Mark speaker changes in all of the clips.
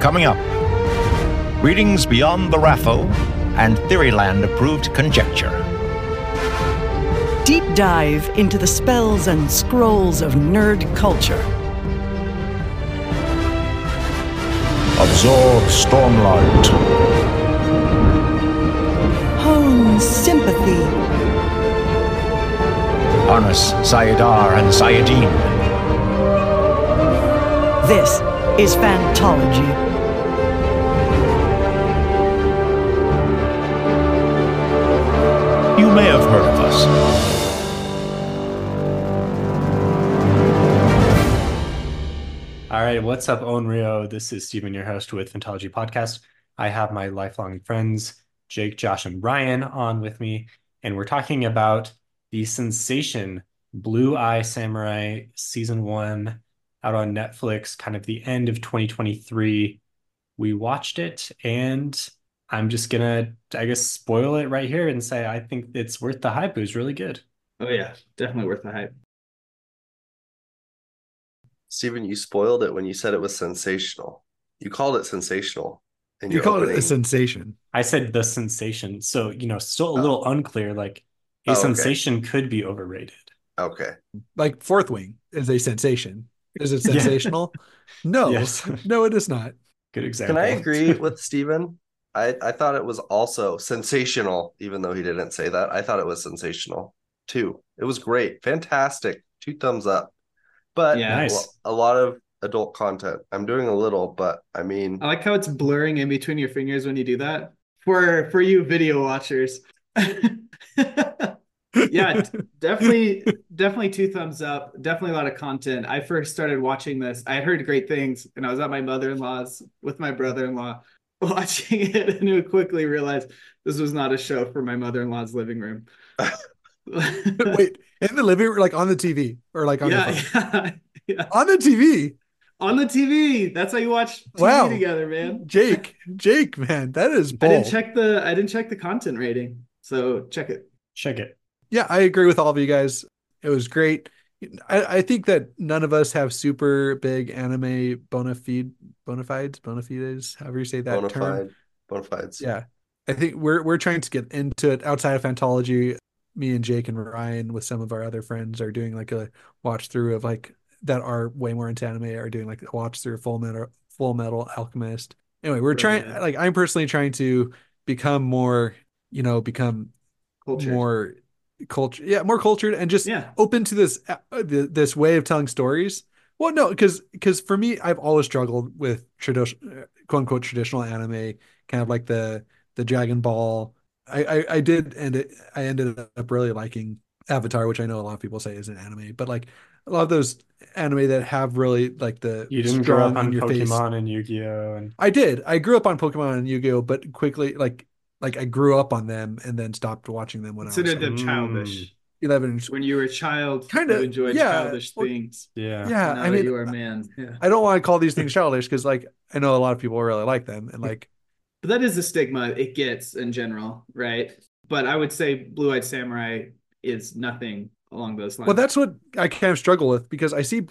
Speaker 1: Coming up, readings beyond the RAFO and Theoryland approved conjecture.
Speaker 2: Deep dive into the spells and scrolls of nerd culture.
Speaker 1: Absorb Stormlight.
Speaker 2: Hone sympathy.
Speaker 1: Harness Saidar and Saidin.
Speaker 2: This is Fantology.
Speaker 1: You may have heard of us.
Speaker 3: All right, what's up, Onryo? This is Stephen, your host with Fantology Podcast. I have my lifelong friends, Jake, Josh, and Ryan, on with me, and we're talking about the sensation Blue Eye Samurai Season 1 out on Netflix, kind of the end of 2023. We watched it, and I'm just gonna, I guess, spoil it right here and say I think it's worth the hype. It was really good.
Speaker 4: Oh yeah, definitely worth the hype.
Speaker 5: Steven, you spoiled it when you said it was sensational. You called it sensational. In
Speaker 6: You
Speaker 5: called
Speaker 6: call it a sensation.
Speaker 3: I said the sensation, so you know, still a oh. little unclear. Like a
Speaker 5: Oh, okay.
Speaker 3: sensation could be overrated.
Speaker 5: Okay.
Speaker 6: Like Fourth Wing is a sensation. Is it sensational? No,
Speaker 3: Yes.
Speaker 6: no, it is not.
Speaker 3: Good example.
Speaker 5: Can I agree with Steven? I, I thought it was also sensational, even though he didn't say that. I thought it was sensational too. It was great. Fantastic. Two thumbs up. But
Speaker 4: Yeah.
Speaker 3: Nice.
Speaker 5: a lot of adult content. I'm doing a little, but I mean,
Speaker 4: I like how it's blurring in between your fingers when you do that. For for you video watchers. yeah, definitely definitely two thumbs up. Definitely a lot of content. I first started watching this. I had heard great things and I was at my mother-in-law's with my brother-in-law watching it and who quickly realized this was not a show for my mother-in-law's living room.
Speaker 6: Wait, in the living room, like on the TV or like on
Speaker 4: yeah,
Speaker 6: your
Speaker 4: yeah, yeah.
Speaker 6: On the TV.
Speaker 4: On the TV. That's how you watch TV
Speaker 6: Wow.
Speaker 4: together, man.
Speaker 6: Jake, Jake, man, that is
Speaker 4: I didn't check the I didn't check the content rating. So check it.
Speaker 3: Check it.
Speaker 6: Yeah, I agree with all of you guys. It was great. I, I think that none of us have super big anime bona fide bona fides, bona fides, however you say that
Speaker 5: bona
Speaker 6: term.
Speaker 5: bona fides.
Speaker 6: Yeah. I think we're we're trying to get into it outside of Fantology. Me and Jake and Ryan with some of our other friends are doing like a watch through of like that are way more into anime are doing like a watch through Full Metal Full Metal Alchemist. Anyway, we're trying like I'm personally trying to become more, you know, become more culture yeah more cultured and just
Speaker 4: Yeah.
Speaker 6: open to this uh, th- this way of telling stories. Well no because because for me i've always struggled with traditional quote unquote traditional anime kind of like the the dragon ball. I i, I did and it i ended up really liking avatar which i know a lot of people say is an anime but like a lot of those anime that have really like the
Speaker 3: You didn't grow up on
Speaker 6: your face-
Speaker 3: Pokemon and Yu-Gi-Oh! and
Speaker 6: I did. I grew up on Pokemon and Yu-Gi-Oh, but quickly like like I grew up on them and then stopped watching them when I was
Speaker 4: Considered
Speaker 6: like,
Speaker 4: them
Speaker 3: Mm.
Speaker 4: childish.
Speaker 6: 11 and
Speaker 4: When you were a child,
Speaker 6: Kinda,
Speaker 4: you enjoyed
Speaker 6: yeah.
Speaker 4: childish
Speaker 6: Well,
Speaker 4: things.
Speaker 3: yeah.
Speaker 6: yeah,
Speaker 4: now
Speaker 6: I
Speaker 4: that
Speaker 6: mean
Speaker 4: you are a man. Yeah.
Speaker 6: I don't want to call these things childish because like I know a lot of people really like them and like
Speaker 4: But that is the stigma it gets in general, right? But I would say Blue Eyed Samurai is nothing along those lines.
Speaker 6: well that's what I kind of struggle with because I see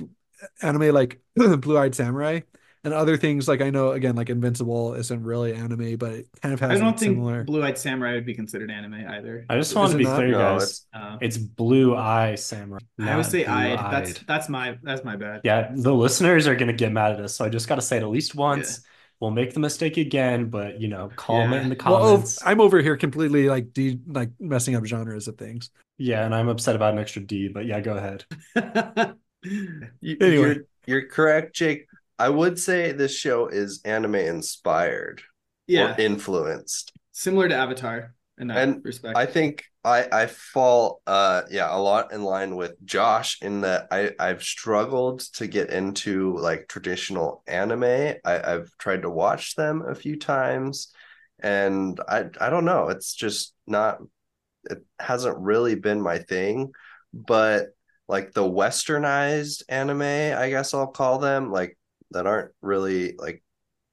Speaker 6: anime like Blue Eyed Samurai and other things like I know again like Invincible isn't really anime but it kind of has
Speaker 4: I don't think
Speaker 6: similar
Speaker 4: Blue Eyed Samurai would be considered anime either.
Speaker 3: I just want to be
Speaker 6: not?
Speaker 3: clear,
Speaker 5: No,
Speaker 3: guys.
Speaker 5: it's
Speaker 4: Uh,
Speaker 3: It's Blue Eye Samurai.
Speaker 4: I would say eyed. That's
Speaker 3: blue-eyed.
Speaker 4: that's my that's my bad.
Speaker 3: Yeah, the listeners are gonna get mad at us, so I just gotta say it at least once. We'll make the mistake again, but you know, calm
Speaker 4: Yeah.
Speaker 3: it in the
Speaker 6: well oh,
Speaker 3: comments.
Speaker 6: I'm over here completely like de like messing up genres of things
Speaker 3: Yeah, and I'm upset about an extra D, but yeah, go ahead.
Speaker 5: You,
Speaker 6: Anyway.
Speaker 5: you're, you're correct, Jake. I would say this show is anime inspired
Speaker 4: yeah,
Speaker 5: or influenced.
Speaker 4: similar to Avatar in that
Speaker 5: And
Speaker 4: respect.
Speaker 5: I think I I fall uh yeah a lot in line with Josh in that I I've struggled to get into like traditional anime. I I've tried to watch them a few times and I I don't know, it's just not it hasn't really been my thing, but like the westernized anime, I guess I'll call them, like that aren't really like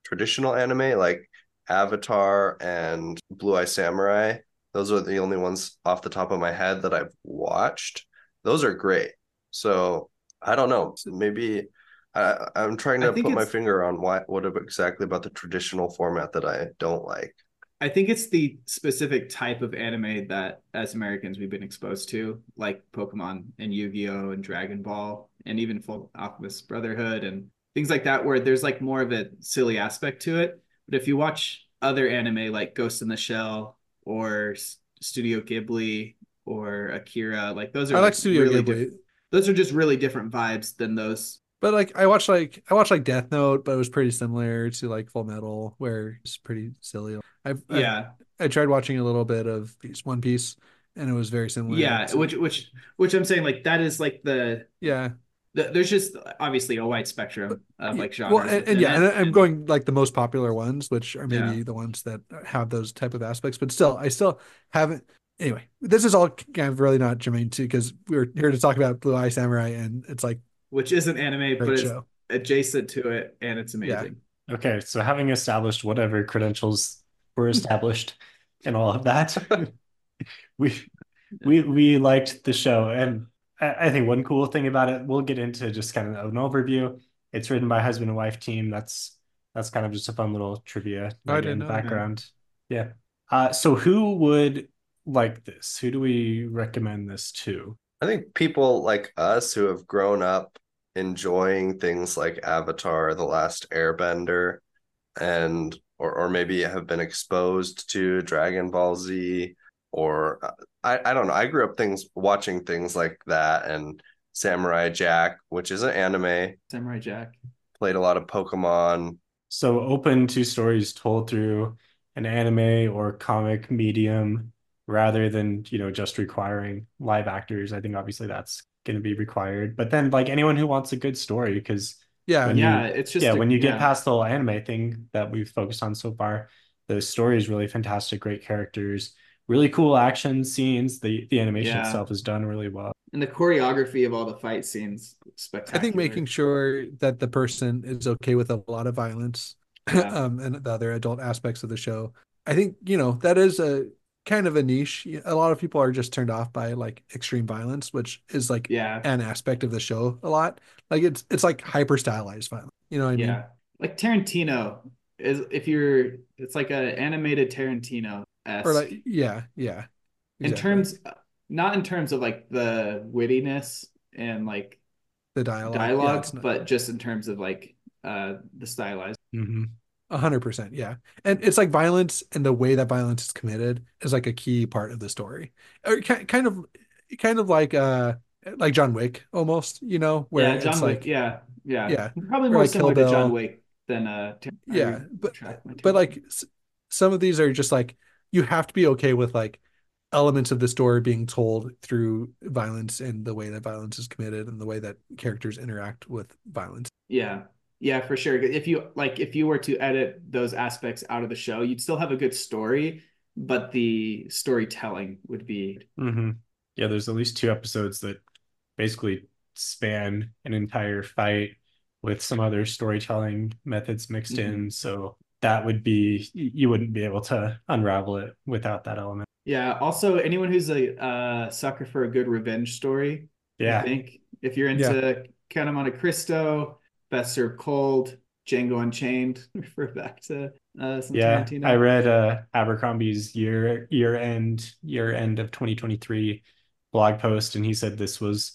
Speaker 5: traditional anime like Avatar and Blue Eye Samurai. Those are the only ones off the top of my head that I've watched. Those are great. So I don't know. Maybe I, I'm trying to put my finger on why what exactly about the traditional format that I don't like.
Speaker 4: I think it's the specific type of anime that as Americans we've been exposed to, like Pokemon and Yu-Gi-Oh! and Dragon Ball, and even Full Alchemist Brotherhood and things like that, where there's like more of a silly aspect to it. But if you watch other anime like Ghost in the Shell or Studio Ghibli or Akira, like those are
Speaker 6: I like Studio
Speaker 4: really
Speaker 6: Ghibli,
Speaker 4: diff- those are just really different vibes than those.
Speaker 6: but like I watched like I watched like Death Note, but it was pretty similar to like Full Metal, where it's pretty silly. I've, I've
Speaker 4: Yeah,
Speaker 6: I tried watching a little bit of One Piece, and it was very similar.
Speaker 4: yeah,
Speaker 6: to-
Speaker 4: which which which I'm saying like that is like the
Speaker 6: yeah,
Speaker 4: there's just obviously a wide spectrum of like genres.
Speaker 6: well, and, and yeah,
Speaker 4: it,
Speaker 6: and I'm going like the most popular ones, which are maybe
Speaker 4: Yeah.
Speaker 6: the ones that have those type of aspects. But still, I still haven't. Anyway, this is all kind of really not germane to because we were here to talk about Blue Eye Samurai, and it's like
Speaker 4: which isn't anime, but
Speaker 6: great
Speaker 4: it's
Speaker 6: show.
Speaker 4: adjacent to it, and it's
Speaker 6: Yeah.
Speaker 4: amazing.
Speaker 3: Okay, so having established whatever credentials were established and all of that, we we we liked the show, and I, I think one cool thing about it, we'll get into just kind of an overview. It's written by husband and wife team. That's that's kind of just a fun little trivia
Speaker 6: I
Speaker 3: in the
Speaker 6: know that.
Speaker 3: background. Yeah. Uh, so who would like this? Who do we recommend this to?
Speaker 5: I think people like us who have grown up enjoying things like Avatar, The Last Airbender, and or or maybe have been exposed to Dragon Ball Z, or uh, I I don't know. I grew up things watching things like that and Samurai Jack, which is an anime.
Speaker 4: Samurai Jack.
Speaker 5: Played a lot of Pokemon.
Speaker 3: So open to stories told through an anime or comic medium rather than, you know, just requiring live actors. I think obviously that's going to be required. But then like anyone who wants a good story, because
Speaker 6: Yeah,
Speaker 3: When you-
Speaker 4: yeah, it's just
Speaker 3: yeah,
Speaker 4: a-
Speaker 3: when you get past the whole anime thing that we've focused on so far, the story is really fantastic, great characters, really cool action scenes. The the animation
Speaker 4: Yeah.
Speaker 3: itself is done really well.
Speaker 4: and the choreography of all the fight scenes, spectacular.
Speaker 6: I think making sure that the person is okay with a lot of violence
Speaker 4: Yeah.
Speaker 6: um, and the other adult aspects of the show. I think, you know, that is a kind of a niche. A lot of people are just turned off by like extreme violence, which is like
Speaker 4: yeah,
Speaker 6: an aspect of the show a lot. Like it's it's like hyper stylized violence. You know what I mean?
Speaker 4: yeah, like Tarantino is if you're, it's like an animated Tarantino
Speaker 6: Or like yeah, yeah.
Speaker 4: in terms, not in terms of like the wittiness and like
Speaker 6: the dialogue. yeah,
Speaker 4: dialogue,
Speaker 6: it's not-
Speaker 4: but just in terms of like uh the stylized.
Speaker 3: Mhm.
Speaker 6: A hundred percent, yeah. And it's like violence and the way that violence is committed is like a key part of the story. Or kind of, kind of like uh, like John Wick almost, you know, where
Speaker 4: yeah,
Speaker 6: it's
Speaker 4: John Wick.
Speaker 6: like,
Speaker 4: yeah, yeah,
Speaker 6: yeah,
Speaker 4: Probably more
Speaker 6: like
Speaker 4: similar to John
Speaker 6: Bill.
Speaker 4: Wick than uh.
Speaker 6: Yeah. But but like s- some of these are just like you have to be okay with like elements of the story being told through violence and the way that violence is committed and the way that characters interact with violence.
Speaker 4: Yeah. Yeah, for sure. If you like if you were to edit those aspects out of the show, you'd still have a good story, but the storytelling would be
Speaker 3: hmm Yeah, there's at least two episodes that basically span an entire fight with some other storytelling methods mixed in. So that would be, you wouldn't be able to unravel it without that element.
Speaker 4: Yeah, also anyone who's a uh sucker for a good revenge story, yeah, I
Speaker 3: Yeah.
Speaker 4: think if you're into Count of Monte Cristo, Best Served Cold, Django Unchained, refer back to uh some
Speaker 3: Yeah.
Speaker 4: Tarantino.
Speaker 3: I read uh Abercrombie's year year end year end of 2023 blog post and he said this was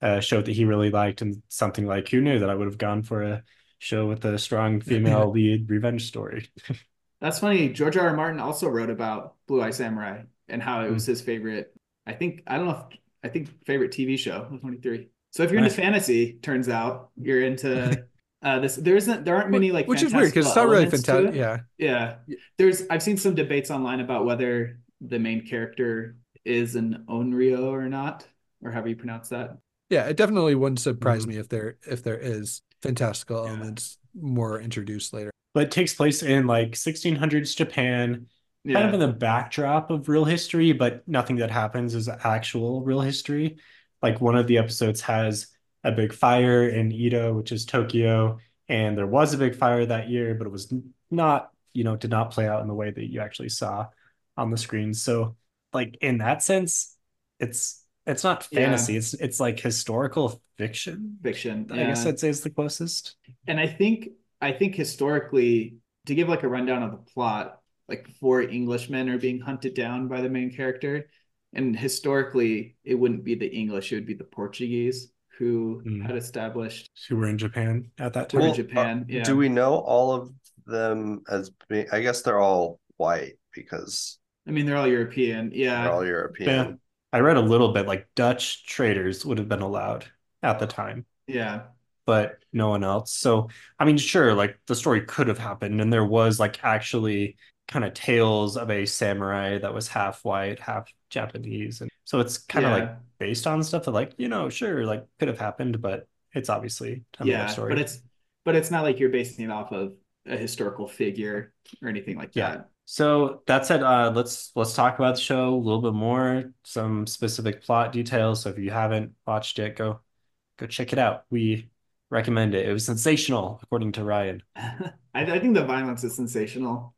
Speaker 3: a show that he really liked and something like who knew that I would have gone for a show with a strong female lead revenge story.
Speaker 4: That's funny. George R. R. Martin also wrote about Blue Eye Samurai and how it was
Speaker 3: Hmm.
Speaker 4: his favorite. I think I don't know if I think favorite TV show of 23. So if you're into fantasy, turns out you're into uh this there isn't there aren't many like
Speaker 6: Which is weird because it's not really fantastic. Yeah.
Speaker 4: Yeah. There's I've seen some debates online about whether the main character is an Onryo or not, or however you pronounce that.
Speaker 6: Yeah, it definitely wouldn't surprise
Speaker 3: Mhm.
Speaker 6: me if there if there is fantastical
Speaker 4: Yeah.
Speaker 6: elements more introduced later.
Speaker 3: But it takes place in like 1600s Japan, kind of in the backdrop of real history, but nothing that happens is actual real history. Like one of the episodes has a big fire in Edo, which is Tokyo, and there was a big fire that year, but it was not, you know, did not play out in the way that you actually saw on the screen. So, like in that sense, it's It's not
Speaker 4: Yeah.
Speaker 3: fantasy. It's it's like historical fiction.
Speaker 4: fiction.
Speaker 3: I guess. I'd say is the closest.
Speaker 4: and I think I think historically, to give like a rundown of the plot, like four Englishmen are being hunted down by the main character, and historically, it wouldn't be the English; it would be the Portuguese who
Speaker 3: Hmm.
Speaker 4: had established
Speaker 3: Who were in Japan at that
Speaker 4: were
Speaker 3: time?
Speaker 4: in Japan. yeah,
Speaker 5: Do we know all of them as being? I guess they're all white because
Speaker 4: I mean, they're all European. Yeah,
Speaker 5: they're all European.
Speaker 3: I read a little bit like Dutch traders would have been allowed at the time,
Speaker 4: yeah,
Speaker 3: but no one else. So, I mean, sure, like the story could have happened, and there was like actually kind of tales of a samurai that was half white, half Japanese. And so it's kind of like based on stuff that, like, you know, sure, like could have happened, but it's obviously
Speaker 4: yeah,
Speaker 3: story.
Speaker 4: but it's but it's not like you're basing it off of a historical figure or anything like
Speaker 3: Yeah.
Speaker 4: that.
Speaker 3: So that said, uh, let's let's talk about the show a little bit more, some specific plot details. So if you haven't watched it, go go check it out. We recommend it. It was sensational, according to Ryan.
Speaker 4: I, I think the violence is sensational,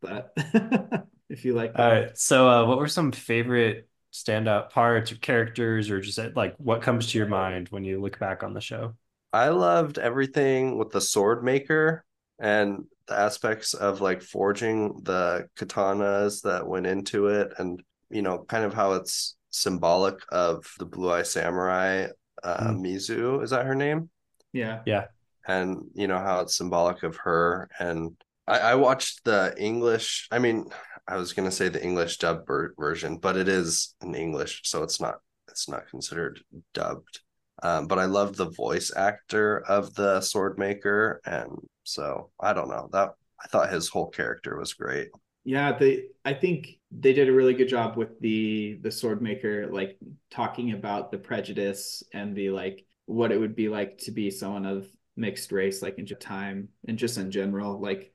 Speaker 4: but if you like,
Speaker 3: All
Speaker 4: that.
Speaker 3: right. So uh, what were some favorite standout parts or characters, or just uh, like what comes to your mind when you look back on the show?
Speaker 5: I loved everything with the sword maker and the aspects of like forging the katanas that went into it and you know kind of how it's symbolic of the blue eye samurai uh
Speaker 3: Mm.
Speaker 5: Mizu is that her name?
Speaker 4: Yeah, yeah.
Speaker 5: And you know how it's symbolic of her. And I, I watched the English I mean I was gonna say the English dub ver- version but it is in English so it's not it's not considered dubbed. Um, but I love the voice actor of the sword maker, and so I don't know that I thought his whole character was great.
Speaker 4: yeah. They, I think they did a really good job with the the sword maker, like talking about the prejudice and the like what it would be like to be someone of mixed race, like in time and just in general. Like,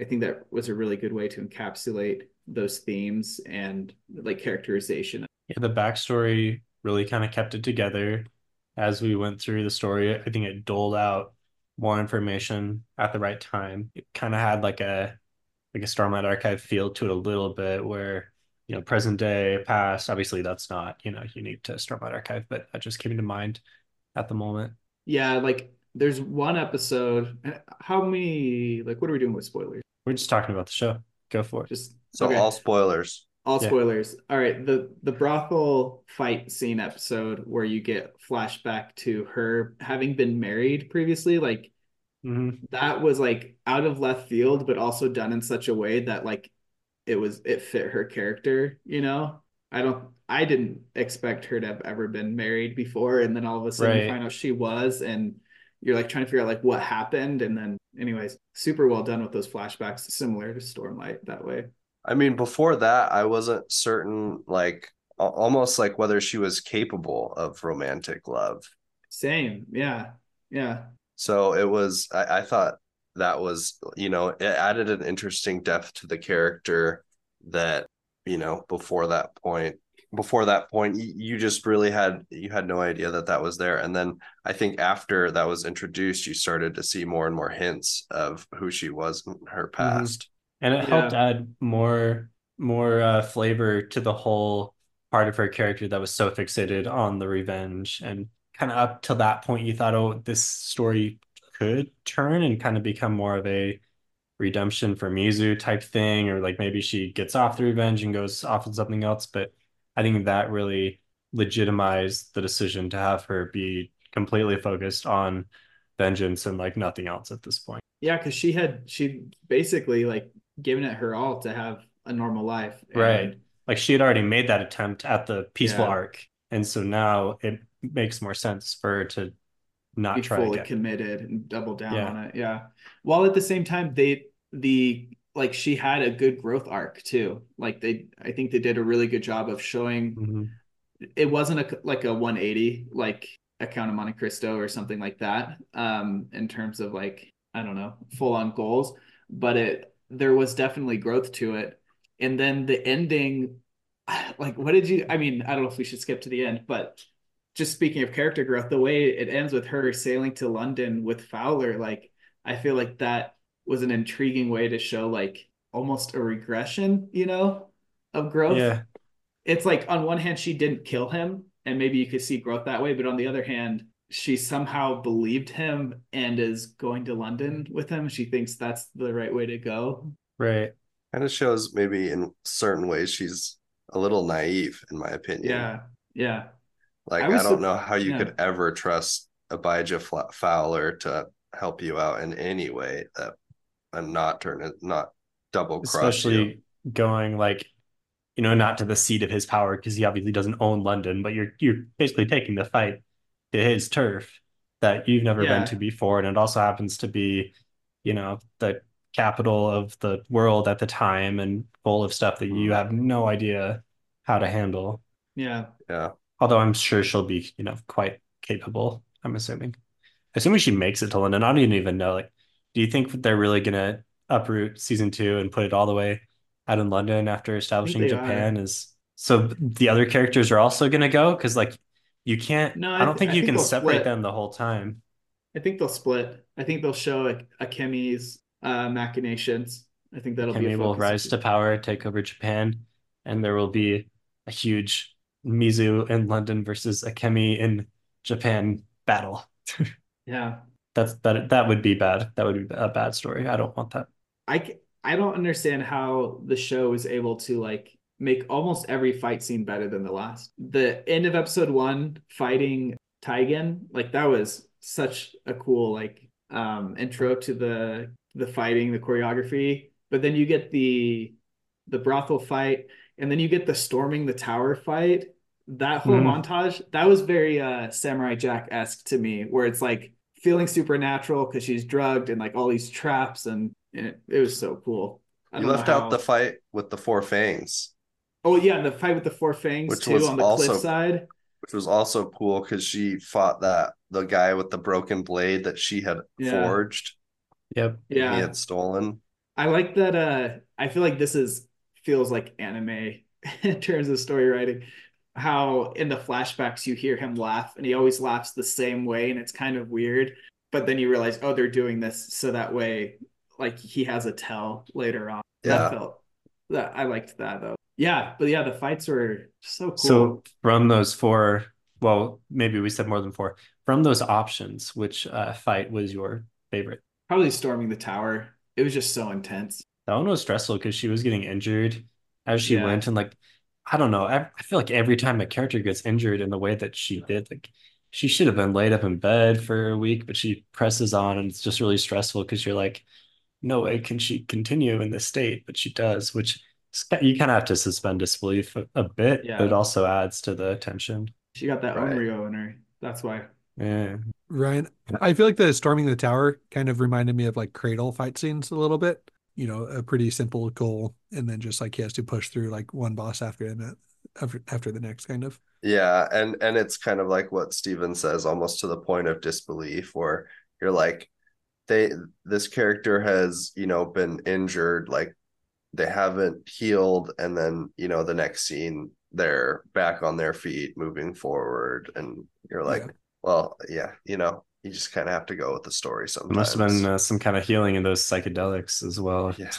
Speaker 4: I think that was a really good way to encapsulate those themes and like characterization.
Speaker 3: Yeah, the backstory really kind of kept it together as we went through the story. I think it doled out more information at the right time. It kind of had like a like a Stormlight Archive feel to it a little bit, where you know present day, past. Obviously, that's not you know unique to Stormlight Archive, but that just came to mind at the moment.
Speaker 4: Yeah, like there's one episode. How many? Like, what are we doing with spoilers?
Speaker 3: We're just talking about the show. Go for it.
Speaker 4: Just
Speaker 5: So
Speaker 4: okay.
Speaker 5: all spoilers.
Speaker 4: All
Speaker 3: Yeah.
Speaker 4: spoilers. All right, the the brothel fight scene episode where you get flashback to her having been married previously, like
Speaker 3: Mhm.
Speaker 4: that was like out of left field, but also done in such a way that like it was it fit her character, you know? I don't I didn't expect her to have ever been married before, and then all of a sudden
Speaker 3: Right.
Speaker 4: you find out she was, and you're like trying to figure out like what happened, and then anyways, super well done with those flashbacks, similar to Stormlight that way.
Speaker 5: I mean, before that, I wasn't certain, like almost like whether she was capable of romantic love.
Speaker 4: Same, yeah, yeah.
Speaker 5: So it was. I, I thought that was, you know, it added an interesting depth to the character that, you know, before that point, before that point, you, you just really had you had no idea that that was there. And then I think after that was introduced, you started to see more and more hints of who she was in her mm-hmm. past.
Speaker 3: And it helped add more more uh, flavor to the whole part of her character that was so fixated on the revenge. And kind of up to that point, you thought, oh, this story could turn and kind of become more of a redemption for Mizu type thing, or like maybe she gets off the revenge and goes off on something else. But I think that really legitimized the decision to have her be completely focused on vengeance and like nothing else at this point.
Speaker 4: Yeah, because she had she basically like given it her all to have a normal life.
Speaker 3: Right. Like she had already made that attempt at the peaceful
Speaker 4: Yeah.
Speaker 3: arc and so now it makes more sense for her to not
Speaker 4: be
Speaker 3: try
Speaker 4: fully committed and double down
Speaker 3: Yeah.
Speaker 4: on it. Yeah. While at the same time, they the like she had a good growth arc too. Like they, I think they did a really good job of showing
Speaker 3: Mhm.
Speaker 4: it wasn't a like a 180 like a Count of Monte Cristo or something like that. Um, in terms of like I don't know full on goals, but it there was definitely growth to it. And then the ending, like what did you? I mean, I don't know if we should skip to the end, but just speaking of character growth, the way it ends with her sailing to London with Fowler, like I feel like that was an intriguing way to show like almost a regression, you know, of growth
Speaker 3: yeah
Speaker 4: it's like on one hand she didn't kill him and maybe you could see growth that way. But on the other hand, she somehow believed him and is going to London with him. She thinks that's the right way to go.
Speaker 3: Right.
Speaker 5: Kind of shows maybe in certain ways she's a little naive, in my opinion.
Speaker 4: Yeah. Yeah.
Speaker 5: Like
Speaker 4: I
Speaker 5: I, don't know how you
Speaker 4: yeah.
Speaker 5: could ever trust Abijah Fowler to help you out in any way that and not turn it not double cross you.
Speaker 3: Especially going like, you know, not to the seat of his power because he obviously doesn't own London, but you're you're basically taking the fight to his turf that you've never
Speaker 4: Yeah.
Speaker 3: been to before, and it also happens to be, you know, the capital of the world at the time and full of stuff that you have no idea how to handle.
Speaker 4: Yeah.
Speaker 5: Yeah.
Speaker 3: Although I'm sure she'll be, you know, quite capable, I'm assuming. Assuming she makes it to London, I don't even even know. Like, do you think that they're really gonna uproot season two and put it all the way out in London after establishing
Speaker 4: they
Speaker 3: Japan? Is so the other characters are also gonna go? Because like you can't
Speaker 4: No,
Speaker 3: I
Speaker 4: I
Speaker 3: don't
Speaker 4: th-
Speaker 3: think you
Speaker 4: think
Speaker 3: can separate
Speaker 4: split.
Speaker 3: them the whole time.
Speaker 4: I think they'll split. I think they'll show a, Akemi's uh, machinations. I think that'll be a
Speaker 3: will rise to power, take over Japan, and there will be a huge Mizu in London versus Akemi in Japan battle.
Speaker 4: Yeah.
Speaker 3: That's that that would be bad. That would be a bad story. I don't want that.
Speaker 4: I I don't understand how the show is able to like make almost every fight scene better than the last. The end of episode one fighting Taigen, like that was such a cool like um intro to the the fighting, the choreography. But then you get the the brothel fight, and then you get the storming the tower fight. That whole
Speaker 3: Mhm.
Speaker 4: montage, that was very uh Samurai Jack-esque to me, where it's like feeling supernatural because she's drugged and like all these traps and it, it was so cool. I
Speaker 5: You left out
Speaker 4: how-
Speaker 5: the fight with the four fangs,
Speaker 4: Oh yeah, the fight with the four fangs
Speaker 5: Which
Speaker 4: too
Speaker 5: was
Speaker 4: on the
Speaker 5: also-
Speaker 4: cliffside.
Speaker 5: which was also cool because she fought that the guy with the broken blade that she had
Speaker 4: Yeah.
Speaker 5: forged.
Speaker 3: Yep.
Speaker 4: Yeah.
Speaker 5: He had stolen.
Speaker 4: I like that uh I feel like this is feels like anime in terms of story writing. How in the flashbacks you hear him laugh and he always laughs the same way and it's kind of weird. But then you realize, oh, they're doing this so that way like he has a tell later on.
Speaker 5: Yeah.
Speaker 4: That felt that I liked that though. Yeah, but yeah, the fights were so cool.
Speaker 3: So from those four, well, maybe we said more than four. From those options, which uh, fight was your favorite?
Speaker 4: probably storming the tower. It was just so intense.
Speaker 3: That one was stressful because she was getting injured as she
Speaker 4: Yeah.
Speaker 3: went, and like, I don't know. I, I feel like every time a character gets injured in the way that she did, like, she should have been laid up in bed for a week, but she presses on, and it's just really stressful because you're like, no way can she continue in this state, but she does, which you kind of have to suspend disbelief a, a bit,
Speaker 4: Yeah.
Speaker 3: but it also adds to the tension.
Speaker 4: She got that
Speaker 5: Right.
Speaker 4: Onryo in her. That's why.
Speaker 3: Yeah.
Speaker 6: Ryan, I feel like the storming the tower kind of reminded me of like Cradle fight scenes a little bit. You know, a pretty simple goal, and then just like he has to push through like one boss after the after after the next, kind of.
Speaker 5: Yeah, and and it's kind of like what Steven says, almost to the point of disbelief, where you're like, they this character has, you know, been injured, like they haven't healed, and then, you know, the next scene they're back on their feet, moving forward, and you're like,
Speaker 6: Yeah.
Speaker 5: well, yeah, you know, you just kind of have to go with the story
Speaker 3: There
Speaker 5: sometimes.
Speaker 3: must have been uh, some kind of healing in those psychedelics as well.
Speaker 5: Yeah.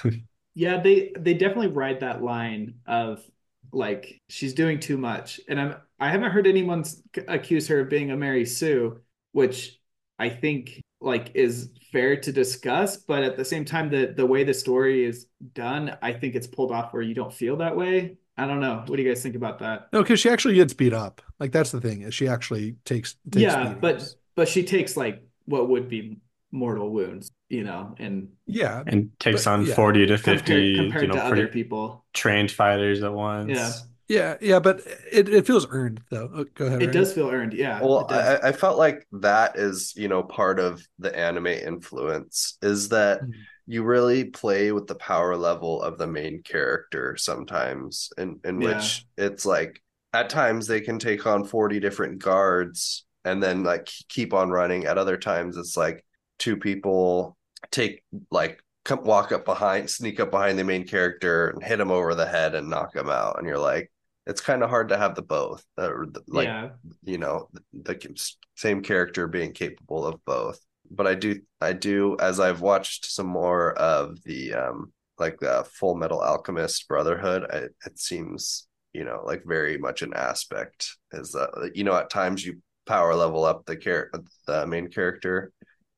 Speaker 4: Yeah, they they definitely ride that line of like she's doing too much, and I'm I haven't heard anyone s- accuse her of being a Mary Sue, which I think like is fair to discuss, but at the same time, the the way the story is done, I think it's pulled off where you don't feel that way. I don't know. What do you guys think about that?
Speaker 6: No, because she actually gets beat up. Like that's the thing is she actually takes, takes
Speaker 4: yeah, but
Speaker 6: beatings.
Speaker 4: but she takes like what would be mortal wounds, you know, and
Speaker 6: yeah,
Speaker 3: and takes
Speaker 6: But,
Speaker 3: on
Speaker 6: yeah.
Speaker 3: 40 to 50,
Speaker 4: compared
Speaker 3: you know,
Speaker 4: to other people.
Speaker 3: trained fighters at once.
Speaker 4: Yeah.
Speaker 6: Yeah, yeah, but it, it feels earned though. Oh, Go ahead.
Speaker 4: It
Speaker 6: Ryan.
Speaker 4: does feel earned, yeah.
Speaker 5: Well. I, I felt like that is, you know, part of the anime influence is that
Speaker 6: Mhm.
Speaker 5: you really play with the power level of the main character sometimes, in, in
Speaker 4: Yeah.
Speaker 5: which it's like at times they can take on 40 different guards and then like keep on running. At other times, it's like two people take like come walk up behind, sneak up behind the main character and hit him over the head and knock him out. And you're like, it's kind of hard to have the both, uh, like
Speaker 4: yeah.
Speaker 5: you know the the same character being capable of both but i do i do as i've watched some more of the um like the full metal alchemist brotherhood I, it seems you know, like very much an aspect. Is that you know at times you power level up the char- the main character,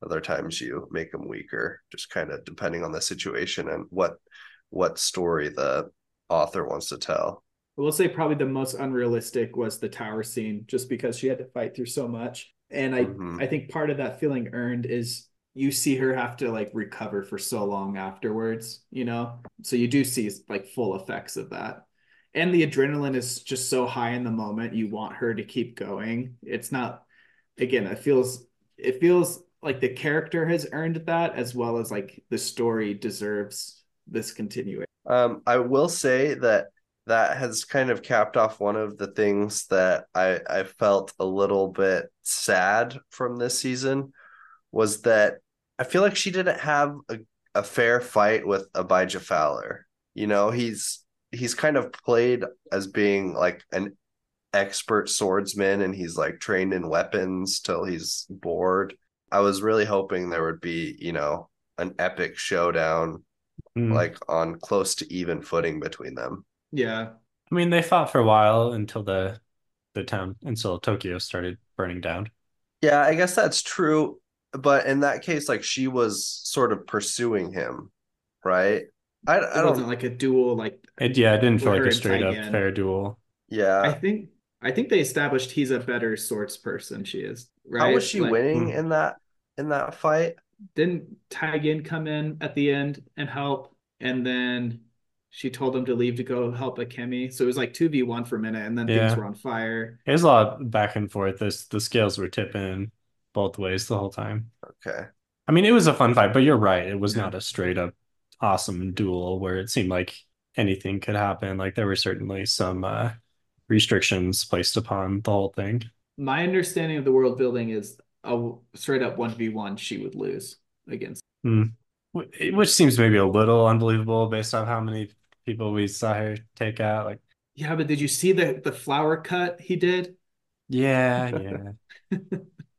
Speaker 5: other times you make them weaker, just kind of depending on the situation and what what story the author wants to tell.
Speaker 4: I will say probably the most unrealistic was the tower scene, just because she had to fight through so much. And I
Speaker 5: Mhm.
Speaker 4: I think part of that feeling earned is you see her have to like recover for so long afterwards, you know? So you do see like full effects of that. And the adrenaline is just so high in the moment, you want her to keep going. It's not again, it feels it feels like the character has earned that as well as like the story deserves this continuation.
Speaker 5: Um, I will say that that has kind of capped off one of the things that I I felt a little bit sad from this season was that I feel like she didn't have a, a fair fight with Abijah Fowler. You know, he's he's kind of played as being like an expert swordsman and he's like trained in weapons till he's bored. I was really hoping there would be, you know, an epic showdown
Speaker 3: Mm.
Speaker 5: like on close to even footing between them.
Speaker 4: Yeah.
Speaker 3: I mean, they fought for a while until the the town until Tokyo started burning down.
Speaker 5: Yeah, I guess that's true. But in that case, like she was sort of pursuing him, right? I,
Speaker 4: It
Speaker 5: I
Speaker 4: wasn't
Speaker 5: don't,
Speaker 4: like a duel like
Speaker 3: It yeah, it didn't feel like a straight up fair duel.
Speaker 5: Yeah, I
Speaker 4: think I think they established he's a better swords person she is. Right?
Speaker 5: How was she
Speaker 4: Like,
Speaker 5: winning
Speaker 3: Hmm.
Speaker 5: in that in that fight?
Speaker 4: Didn't Taigen come in at the end and help? And then she told him to leave to go help Akemi. So it was like 2v1 for a minute and then
Speaker 3: Yeah.
Speaker 4: things were on fire.
Speaker 3: It was a lot back and forth. This the scales were tipping both ways the whole time.
Speaker 5: Okay.
Speaker 3: I mean, it was a fun fight, but you're right. It was
Speaker 4: Yeah.
Speaker 3: not a straight up awesome duel where it seemed like anything could happen. Like there were certainly some uh, restrictions placed upon the whole thing.
Speaker 4: My understanding of the world building is a straight up 1v1 she would lose against.
Speaker 3: Wh- Which seems maybe a little unbelievable based on how many people we saw her take out. Like,
Speaker 4: Yeah, but did you see the the flower cut he did?
Speaker 3: yeah, yeah.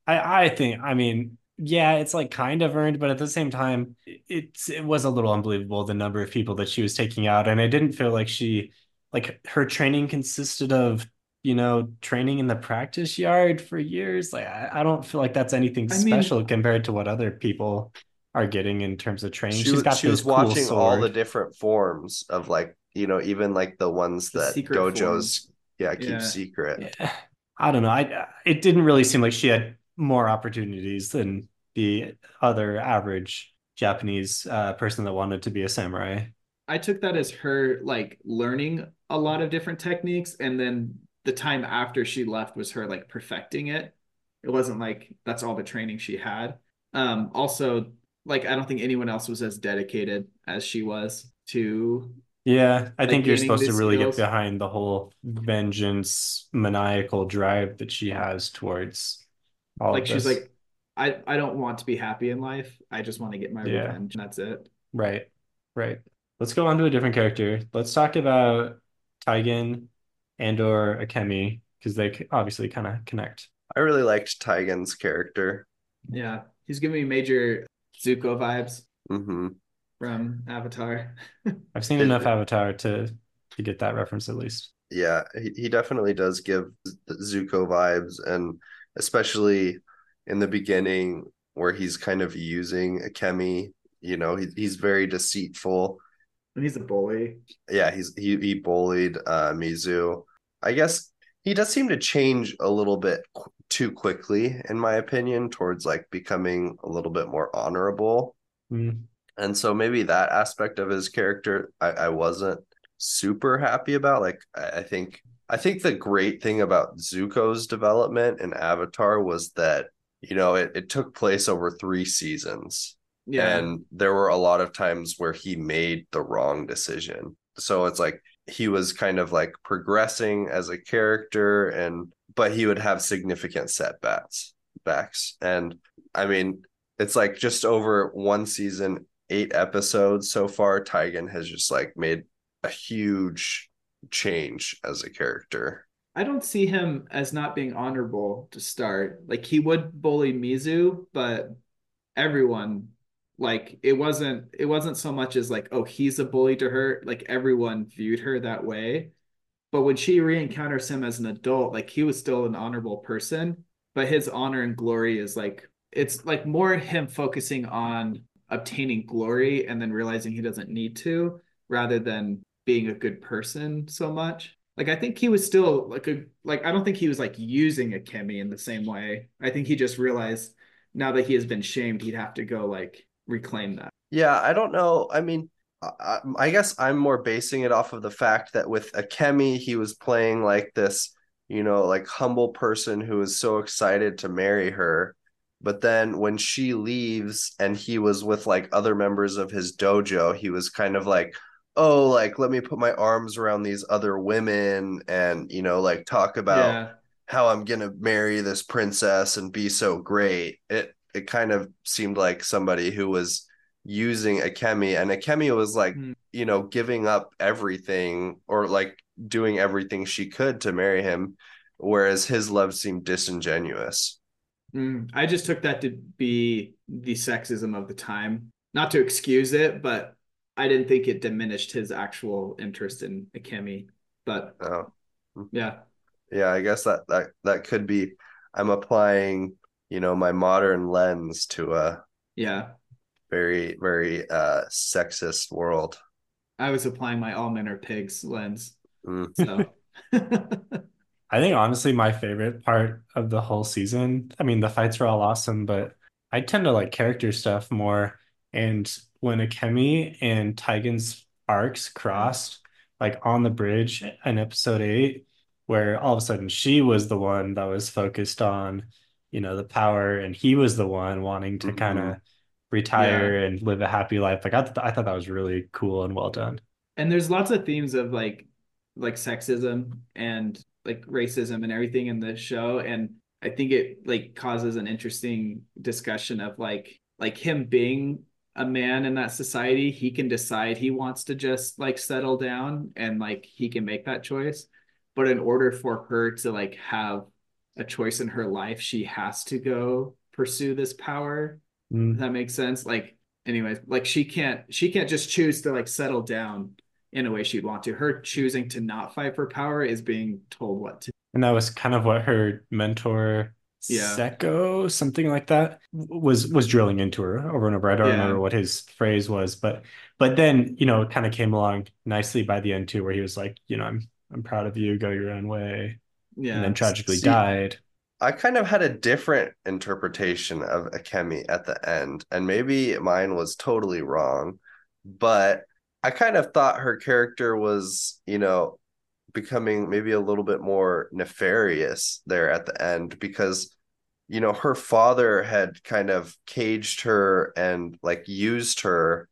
Speaker 3: I I think I mean, yeah, it's like kind of earned, but at the same time, it's it was a little unbelievable the number of people that she was taking out, and I didn't feel like she like her training consisted of you know training in the practice yard for years. Like I, I don't feel like that's anything
Speaker 4: I mean-
Speaker 3: special compared to what other people are getting in terms of training.
Speaker 5: She
Speaker 3: She's
Speaker 5: was
Speaker 3: got
Speaker 5: she was
Speaker 3: cool
Speaker 5: watching all the different forms of like, you know, even like the ones
Speaker 4: The
Speaker 5: that
Speaker 4: secret
Speaker 5: dojos
Speaker 4: forms.
Speaker 5: yeah, keep
Speaker 4: Yeah.
Speaker 5: secret.
Speaker 3: Yeah. I don't know. I it didn't really seem like she had more opportunities than the other average Japanese uh, person that wanted to be a samurai.
Speaker 4: I took that as her like learning a lot of different techniques, and then the time after she left was her like perfecting it. It wasn't like that's all the training she had. Um, also, like I don't think anyone else was as dedicated as she was to.
Speaker 3: Yeah, I
Speaker 4: Like
Speaker 3: think you're supposed to really
Speaker 4: skills.
Speaker 3: get behind the whole vengeance, maniacal drive that she has towards all
Speaker 4: Like
Speaker 3: of
Speaker 4: she's
Speaker 3: this.
Speaker 4: like, I I don't want to be happy in life. I just want to get my
Speaker 3: Yeah.
Speaker 4: revenge, and that's it.
Speaker 3: Right, right. Let's go on to a different character. Let's talk about Taigen and or Akemi because they c- obviously kind of connect.
Speaker 5: I really liked Taigen's character.
Speaker 4: Yeah, he's giving me major Zuko vibes
Speaker 5: hmm
Speaker 4: from Avatar.
Speaker 3: I've seen enough Avatar to to get that reference at least.
Speaker 5: Yeah, he, he definitely does give Zuko vibes, and especially in the beginning where he's kind of using Akemi. You know, he, he's very deceitful.
Speaker 4: And he's a bully.
Speaker 5: Yeah, he's he he bullied uh Mizu. I guess he does seem to change a little bit qu- too quickly, in my opinion, towards like becoming a little bit more honorable.
Speaker 3: Mm.
Speaker 5: And so maybe that aspect of his character I, I wasn't super happy about. Like I, I think I think the great thing about Zuko's development in Avatar was that, you know, it, it took place over three seasons.
Speaker 4: Yeah.
Speaker 5: And there were a lot of times where he made the wrong decision. So it's like he was kind of like progressing as a character and but he would have significant setbacks backs. And I mean, it's like just over one season, eight episodes so far, Taigen has just like made a huge change as a character.
Speaker 4: I don't see him as not being honorable to start. Like he would bully Mizu, but everyone like it wasn't it wasn't so much as like oh he's a bully to her like everyone viewed her that way but when she re-encounters him as an adult, like he was still an honorable person, but his honor and glory is like it's like more him focusing on obtaining glory and then realizing he doesn't need to rather than being a good person so much. Like I think he was still like a like I don't think he was like using a Akemi in the same way. I think he just realized now that he has been shamed, he'd have to go like reclaim that.
Speaker 5: Yeah, I don't know. I mean, I, I guess I'm more basing it off of the fact that with Akemi, he was playing like this, you know, like humble person who was so excited to marry her. But then when she leaves and he was with like other members of his dojo, he was kind of like, oh, like let me put my arms around these other women and, you know, like talk about
Speaker 4: yeah.
Speaker 5: how I'm gonna marry this princess and be so great. It it kind of seemed like somebody who was using Akemi and Akemi was like,
Speaker 4: Mm.
Speaker 5: you know, giving up everything or like doing everything she could to marry him, whereas his love seemed disingenuous.
Speaker 4: Mm, I just took that to be the sexism of the time. Not to excuse it, but I didn't think it diminished his actual interest in Akemi. But
Speaker 5: Oh,
Speaker 4: yeah.
Speaker 5: yeah, I guess that that that could be I'm applying, you know, my modern lens to a
Speaker 4: Yeah.
Speaker 5: Very, very uh sexist world.
Speaker 4: I was applying my all men are pigs lens.
Speaker 5: Mm.
Speaker 4: So
Speaker 3: I think honestly, my favorite part of the whole season, I mean, the fights were all awesome, but I tend to like character stuff more. And when Akemi and Taigen's arcs crossed, like on the bridge in episode eight, where all of a sudden she was the one that was focused on, you know, the power, and he was the one wanting to
Speaker 5: Mhm.
Speaker 3: kind of retire and live a happy life. Like I, th I thought that was really cool and well done.
Speaker 4: and there's lots of themes of like like sexism and like racism and everything in the show and i think it like causes an interesting discussion of like like him being a man in that society he can decide he wants to just like settle down and like he can make that choice but in order for her to like have a choice in her life she has to go pursue this power
Speaker 3: Mm.
Speaker 4: that makes sense like anyways like she can't she can't just choose to like settle down in a way she'd want to her choosing to not fight for power is being told what to
Speaker 3: And that was kind of what her mentor,
Speaker 4: Yeah.
Speaker 3: Seko, something like that, was was drilling into her over and over. I don't
Speaker 4: Yeah.
Speaker 3: remember what his phrase was, but but then, you know, it kind of came along nicely by the end too, where he was like, you know, I'm I'm proud of you, go your own way,
Speaker 4: yeah
Speaker 3: and then tragically
Speaker 5: See-
Speaker 3: died.
Speaker 5: I kind of had a different interpretation of Akemi at the end, and maybe mine was totally wrong, but I kind of thought her character was, you know, becoming maybe a little bit more nefarious there at the end because, you know, her father had kind of caged her and like used her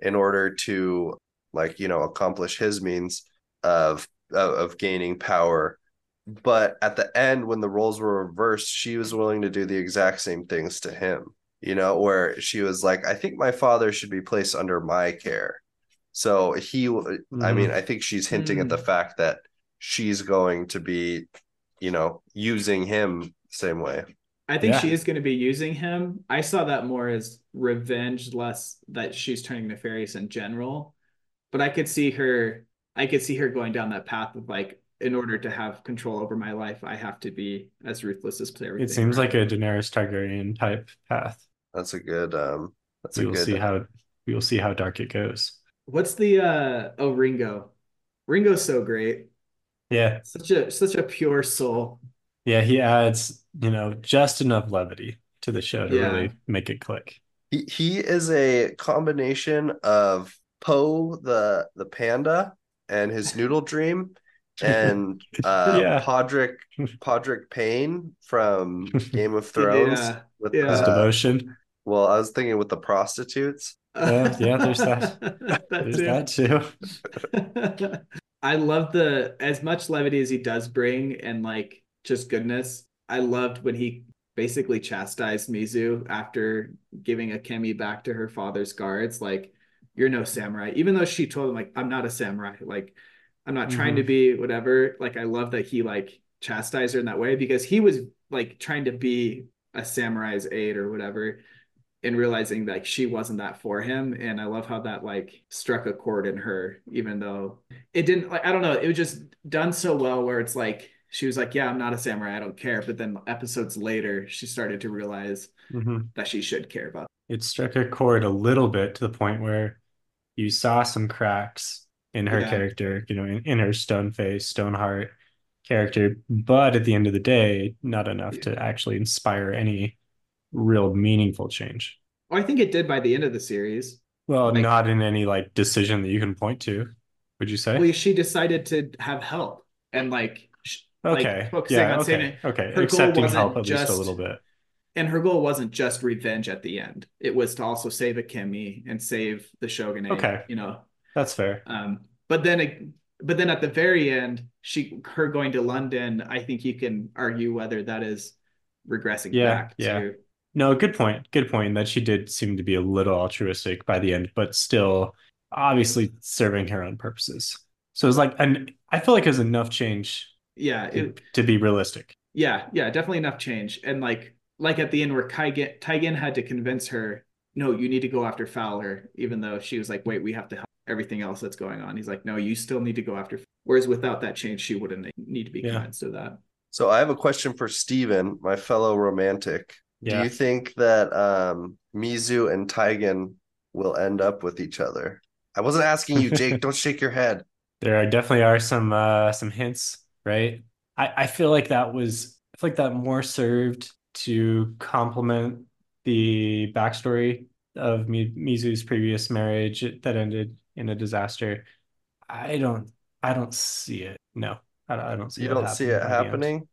Speaker 5: in order to like, you know, accomplish his means of of, of gaining power but at the end when the roles were reversed she was willing to do the exact same things to him you know where she was like i think my father should be placed under my care. So he i mean i think she's hinting at the
Speaker 4: Mm.
Speaker 5: fact that she's going to be you know using him same way.
Speaker 4: I think
Speaker 3: Yeah.
Speaker 4: she is going to be using him. I saw that more as revenge less that she's turning nefarious in general. But i could see her i could see her going down that path of like in order to have control over my life i have to be as ruthless as everything
Speaker 3: It seems like a Daenerys Targaryen type path.
Speaker 5: that's a good um that's
Speaker 3: We
Speaker 5: a
Speaker 3: will
Speaker 5: good
Speaker 3: see how we will see how dark it goes.
Speaker 4: what's the uh oh ringo ringo's so great
Speaker 3: Yeah.
Speaker 4: such a such a pure soul
Speaker 3: Yeah, he adds, you know, just enough levity to the show to
Speaker 4: Yeah.
Speaker 3: really make it click.
Speaker 5: He he is a combination of Po the the panda and his noodle dream and uh
Speaker 3: Yeah.
Speaker 5: Podrick Podrick Payne from Game of Thrones
Speaker 4: Yeah,
Speaker 5: with
Speaker 4: yeah.
Speaker 3: His
Speaker 5: uh,
Speaker 3: devotion.
Speaker 5: well I was thinking with the prostitutes
Speaker 3: Yeah, yeah, there's that.
Speaker 4: That
Speaker 3: There's
Speaker 4: too.
Speaker 3: that too.
Speaker 4: I love the as much levity as he does bring and like just goodness. I loved when he basically chastised Mizu after giving Akemi back to her father's guards. Like, you're no samurai. Even though she told him, like, I'm not a samurai. Like, I'm not trying to be whatever. Like, I love that he like chastised her in that way because he was like trying to be a samurai's aide or whatever. and realizing like she wasn't that for him and i love how that like struck a chord in her even though it didn't like i don't know it was just done so well where it's like she was like yeah i'm not a samurai i don't care but then episodes later she started to realize
Speaker 3: Mhm.
Speaker 4: that she should care about
Speaker 3: It struck a chord a little bit to the point where you saw some cracks in her
Speaker 4: Yeah.
Speaker 3: character, you know, in, in her stone face, stone heart character, but at the end of the day, not enough to actually inspire any real meaningful change.
Speaker 4: well, i think it did by the end of the series
Speaker 3: Well,
Speaker 4: Like-
Speaker 3: not in any like decision that you can point to, would you say?
Speaker 4: well she decided to have help and like like,
Speaker 3: Okay.
Speaker 4: focusing
Speaker 3: Yeah,
Speaker 4: on
Speaker 3: okay.
Speaker 4: saving-
Speaker 3: Okay.
Speaker 4: her
Speaker 3: Accepting help at least a little bit.
Speaker 4: and her goal wasn't just revenge at the end it was to also save akemi and save the shogunate
Speaker 3: Okay.
Speaker 4: you know
Speaker 3: That's fair.
Speaker 4: um but then it, but then at the very end she her going to london i think you can argue whether that is regressing
Speaker 3: Yeah,
Speaker 4: back
Speaker 3: yeah.
Speaker 4: to
Speaker 3: No, good point. Good point that she did seem to be a little altruistic by the end, but still obviously serving her own purposes. So it's like, and I feel like there's enough change
Speaker 4: yeah
Speaker 3: to,
Speaker 4: it,
Speaker 3: to be realistic.
Speaker 4: yeah yeah definitely enough change and like like at the end where Taigen, had to convince her no you need to go after fowler even though she was like wait we have to help everything else that's going on he's like no you still need to go after whereas without that change she wouldn't need to be
Speaker 3: Yeah.
Speaker 4: convinced of that
Speaker 5: So I have a question for Steven, my fellow romantic. Do you think that um, Mizu and Taigen will end up with each other? I wasn't asking you, Jake. Don't shake your head.
Speaker 3: There are definitely are some uh some hints, right? I, I feel like that was I feel like that more served to complement the backstory of Mizu's previous marriage that ended in a disaster. I don't I don't see it. No. I don't, I don't see
Speaker 5: You
Speaker 3: it
Speaker 5: don't see
Speaker 3: happening
Speaker 5: it
Speaker 3: by the end.
Speaker 5: happening?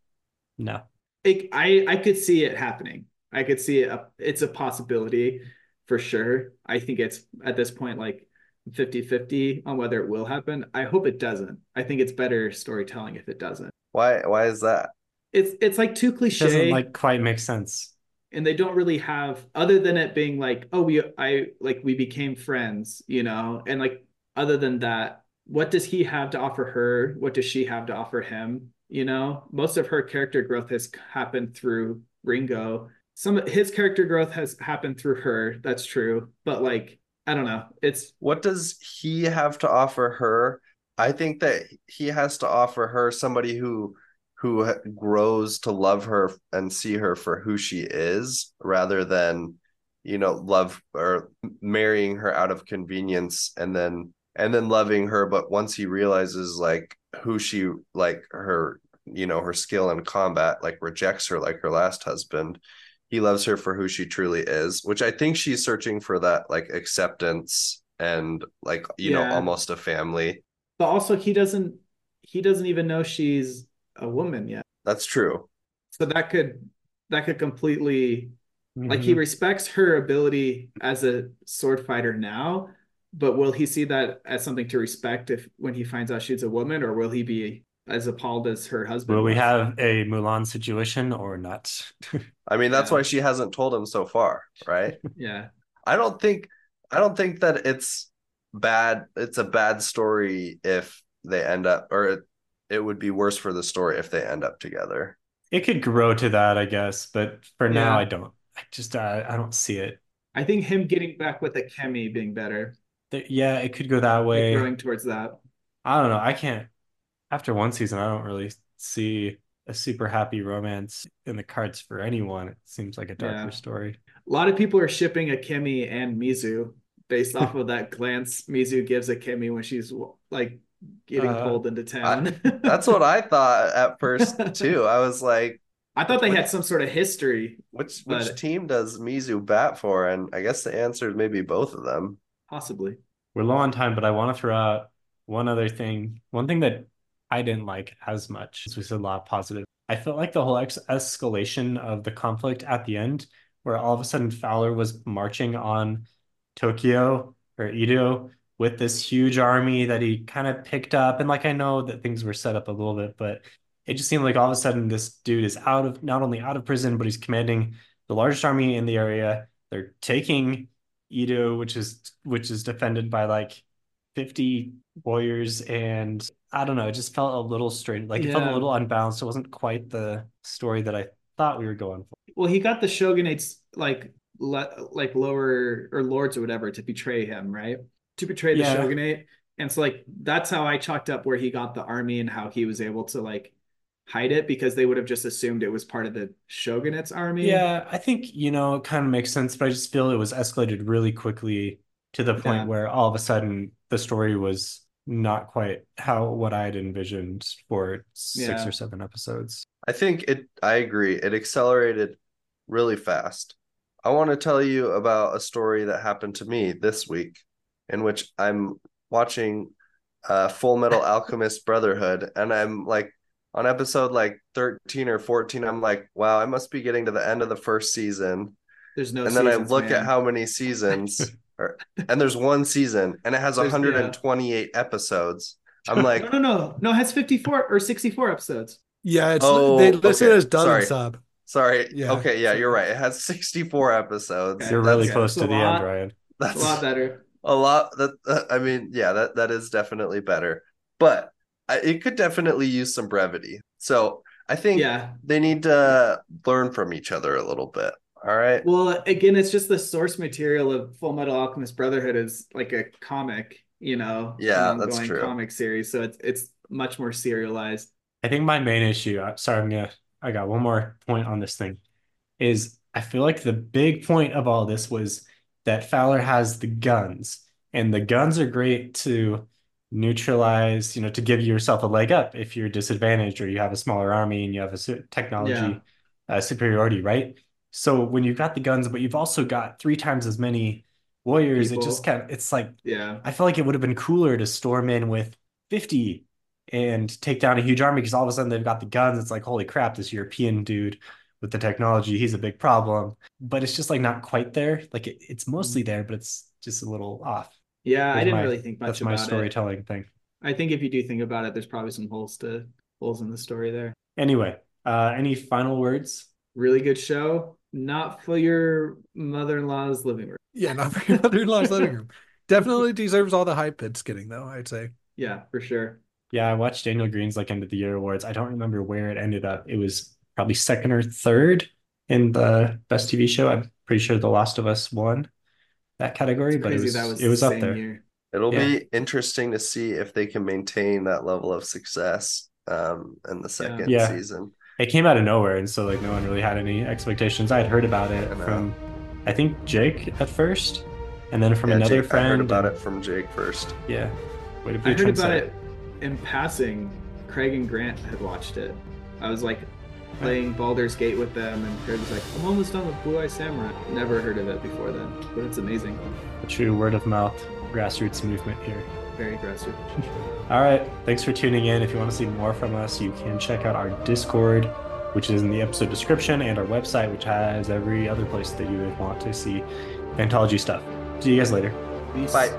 Speaker 3: No.
Speaker 4: it, I I could see it happening. I could see it. It's a possibility for sure. I think it's at this point like 50-50 on whether it will happen. I hope it doesn't. I think it's better storytelling if it doesn't.
Speaker 5: Why? Why is that?
Speaker 4: It's it's like too
Speaker 3: It doesn't like quite make sense.
Speaker 4: And they don't really have other than it being like, oh, we I like we became friends, you know, and like other than that, what does he have to offer her? What does she have to offer him? You know, most of her character growth has happened through Ringo. Some of his character growth has happened through her. That's true. But like, I don't know. It's
Speaker 5: What does he have to offer her? I think that he has to offer her somebody who who grows to love her and see her for who she is rather than you know love or marrying her out of convenience and then and then loving her. But once he realizes like who she like her you know her skill in combat like rejects her like her last husband he loves her for who she truly is which i think she's searching for that like acceptance and like you know almost a family.
Speaker 4: But also he doesn't he doesn't even know she's a woman yet.
Speaker 5: that's true
Speaker 4: So that could that could completely Like
Speaker 3: Mm-hmm.
Speaker 4: he respects her ability as a sword fighter now, but will he see that as something to respect if when he finds out she's a woman, or will he be as appalled as her husband?
Speaker 3: Will we have a Mulan situation or not?
Speaker 5: i mean that's
Speaker 4: Yeah.
Speaker 5: why she hasn't told him so far right
Speaker 4: Yeah,
Speaker 5: I don't think I don't think that it's bad. It's a bad story if they end up, or it, it would be worse for the story if they end up together.
Speaker 3: It could grow to that, I guess, but for now, I don't. I just uh, I don't see it.
Speaker 4: I think him getting back with the Kemi being better,
Speaker 3: Th- Yeah, it could go that
Speaker 4: like
Speaker 3: way.
Speaker 4: growing towards that.
Speaker 3: I don't know. I can't. After one season, I don't really see a super happy romance in the cards for anyone. It seems like a darker
Speaker 4: Yeah.
Speaker 3: story.
Speaker 4: A lot of people are shipping a Akemi and Mizu based off of that glance Mizu gives a Akemi when she's like getting
Speaker 3: Uh,
Speaker 4: pulled into town.
Speaker 5: That's what I thought at first too. I was like,
Speaker 4: I thought they
Speaker 5: What-
Speaker 4: had some sort of history,
Speaker 5: which which
Speaker 4: But-
Speaker 5: team does Mizu bat for? And I guess the answer is maybe both of them.
Speaker 4: possibly.
Speaker 3: We're low on time, but I want to throw out one other thing. One thing that I didn't like as much, as we said a lot of positive. I felt like the whole ex escalation of the conflict at the end, where all of a sudden Fowler was marching on Tokyo or Edo with this huge army that he kind of picked up. And like I know that things were set up a little bit, but it just seemed like all of a sudden this dude is out of not only out of prison, but he's commanding the largest army in the area. They're taking Edo, which is which is defended by like 50 warriors, and I don't know, it just felt a little strange. Like it felt a little unbalanced. It wasn't quite the story that I thought we were going for.
Speaker 4: Well, he got the shogunate's like le- like lower or lords or whatever to betray him, right? To betray the
Speaker 3: Yeah.
Speaker 4: shogunate. And so like that's how I chalked up where he got the army and how he was able to like hide it because they would have just assumed it was part of the shogunate's army.
Speaker 3: Yeah, I think, you know, it kind of makes sense, but I just feel it was escalated really quickly to the point
Speaker 4: Yeah.
Speaker 3: where all of a sudden the story was not quite how what I had envisioned for six
Speaker 4: Yeah.
Speaker 3: or seven episodes.
Speaker 5: I think it, I agree. It accelerated really fast. I want to tell you about a story that happened to me this week in which I'm watching uh, Fullmetal Alchemist Brotherhood, and I'm like on episode like 13 or 14. I'm like, wow, I must be getting to the end of the first season.
Speaker 4: There's no
Speaker 5: and then I look
Speaker 4: man.
Speaker 5: at how many seasons, are, and there's one season, and it has
Speaker 4: There's- yeah.
Speaker 5: 128 episodes. I'm like,
Speaker 4: no, no, no, no. It has 54 or 64 episodes.
Speaker 6: Yeah, it's
Speaker 5: Oh,
Speaker 6: they list it
Speaker 5: okay.
Speaker 6: as done
Speaker 5: Sorry.
Speaker 6: sub.
Speaker 5: sorry.
Speaker 6: Yeah.
Speaker 5: Okay, yeah, you're right. It has 64 episodes.
Speaker 3: You're really close
Speaker 4: that's
Speaker 3: to the
Speaker 4: lot.
Speaker 3: end, Ryan.
Speaker 5: That's
Speaker 4: a lot better.
Speaker 5: A lot that uh, i mean yeah that that is definitely better but I, it could definitely use some brevity so i think
Speaker 4: Yeah.
Speaker 5: they need to learn from each other a little bit all right
Speaker 4: Well, again, it's just the source material of Fullmetal Alchemist Brotherhood is like a comic, you know,
Speaker 5: Yeah,
Speaker 4: an
Speaker 5: that's
Speaker 4: ongoing
Speaker 5: true.
Speaker 4: comic series. So it's it's much more serialized.
Speaker 3: I think my main issue, uh, sorry, I'm gonna, I got one more point on this thing, is I feel like the big point of all this was that Fowler has the guns, and the guns are great to neutralize, you know, to give yourself a leg up if you're disadvantaged or you have a smaller army and you have a technology
Speaker 4: Yeah.
Speaker 3: uh, superiority, right? So when you've got the guns, but you've also got three times as many warriors, it just kind of, it's like,
Speaker 4: Yeah.
Speaker 3: I feel like it would have been cooler to storm in with 50 and take down a huge army because all of a sudden they've got the guns. It's like, holy crap, this European dude with the technology, he's a big problem. But it's just like not quite there. Like it, it's mostly there, but it's just a little off.
Speaker 4: Yeah, I didn't
Speaker 3: my-
Speaker 4: really think much
Speaker 3: That's my
Speaker 4: about it.
Speaker 3: storytelling thing.
Speaker 4: I think if you do think about it, there's probably some holes to holes in the story there.
Speaker 3: Anyway, uh, any final words?
Speaker 4: Really good show. Not for your mother-in-law's living room.
Speaker 6: Yeah, not for your mother-in-law's living room. Definitely deserves all the hype it's getting, though. I'd say.
Speaker 4: Yeah, for sure.
Speaker 3: Yeah, I watched Daniel Greene's like end of the year awards. I don't remember where it ended up. It was probably second or third in the best TV show. I'm pretty sure The Last of Us won that category,
Speaker 4: It's
Speaker 3: but it was
Speaker 4: that was
Speaker 3: it was up there.
Speaker 4: year.
Speaker 5: it'll
Speaker 3: Yeah.
Speaker 5: be interesting to see if they can maintain that level of success um in the second
Speaker 3: Yeah.
Speaker 5: season
Speaker 3: It came out of nowhere, and so like no one really had any expectations. I had heard about it
Speaker 5: I
Speaker 3: from I think Jake at first, and then from
Speaker 5: yeah,
Speaker 3: another
Speaker 5: Jake,
Speaker 3: friend.
Speaker 5: I heard about
Speaker 3: and-
Speaker 5: it from Jake first.
Speaker 3: Yeah. Way to be
Speaker 4: I
Speaker 3: a
Speaker 4: heard about it in passing. Craig and Grant had watched it. I was like playing Baldur's Gate with them, and Craig was like, "I'm almost done with Blue Eye Samurai." Never heard of it before then, but it's amazing.
Speaker 3: A true word of mouth grassroots movement here.
Speaker 4: Very aggressive.
Speaker 3: All right. Thanks for tuning in. If you want to see more from us, you can check out our Discord, which is in the episode description, and our website, which has every other place that you would want to see Fantology stuff. See you guys later.
Speaker 4: Peace.
Speaker 5: Bye.